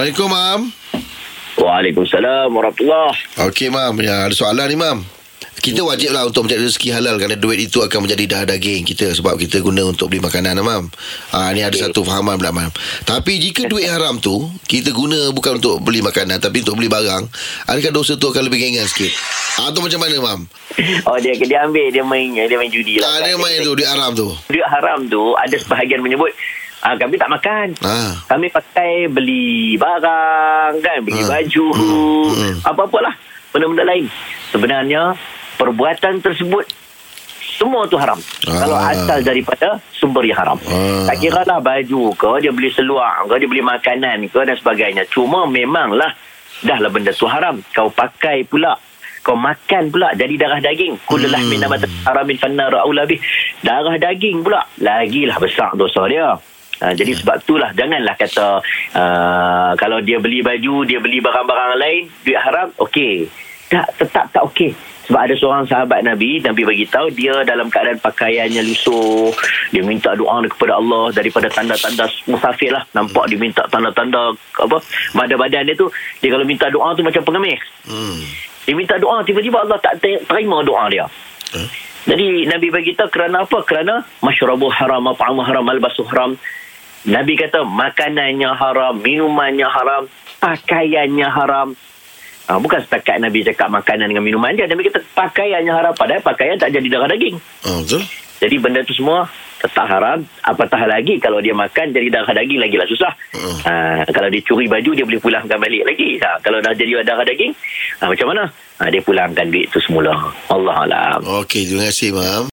Assalamualaikum, Mam. Waalaikumsalam warahmatullahi Okey, Mam. Ya, ada soalan ni, Mam. Kita wajib lah untuk mencari rezeki halal kerana duit itu akan menjadi darah daging kita sebab kita guna untuk beli makanan, Mam. Ha, ni ada Okey. satu fahaman pula, Mam. Tapi jika duit haram tu, kita guna bukan untuk beli makanan tapi untuk beli barang, adakah dosa tu akan lebih ringan sikit? Ha, tu macam mana, Mam? Oh dia dia ambil dia main dia main judi lah. ada main tu, duit haram tu. Duit haram tu ada sebahagian menyebut ah, kami tak makan. Ha. Kami pakai beli barang kan, beli Ha. baju, Hmm. Hmm. apa-apalah benda-benda lain. Sebenarnya perbuatan tersebut semua tu haram. Ah. Kalau asal daripada sumber yang haram. Ah. Tak kira lah baju ke, dia beli seluar ke, dia beli makanan ke dan sebagainya. Cuma memanglah dah lah benda tu haram. Kau pakai pula kau makan pula jadi darah daging kullalah Hmm. min nabat haramin fannar aula bih darah daging pula lagilah besar dosa dia Ha, jadi sebab itulah janganlah kata uh, kalau dia beli baju dia beli barang-barang lain duit haram okey tak tetap tak okey sebab ada seorang sahabat Nabi Nabi bagi tahu dia dalam keadaan pakaiannya lusuh dia minta doa kepada Allah daripada tanda-tanda musafir lah nampak dia minta tanda-tanda apa badan-badan dia tu dia kalau minta doa tu macam pengemis Hmm. dia minta doa tiba-tiba Allah tak ter- terima doa dia Eh? jadi Nabi bagi tahu kerana apa? Kerana masyrabu haram, maf'amu haram, albasu haram. Nabi kata makanannya haram, minumannya haram, pakaiannya haram. Ha, bukan setakat Nabi cakap makanan dengan minuman je. Nabi kata pakaiannya haram. Padahal pakaian tak jadi darah daging. Oh, betul? Jadi benda tu semua tetap haram. Apatah lagi kalau dia makan jadi darah daging lagilah susah. Hmm. Ha, kalau dia curi baju dia boleh pulangkan balik lagi. Ha, kalau dah jadi darah daging ha, macam mana? Ha, dia pulangkan duit tu semula. Allah Alam. Okey, terima kasih, Mam.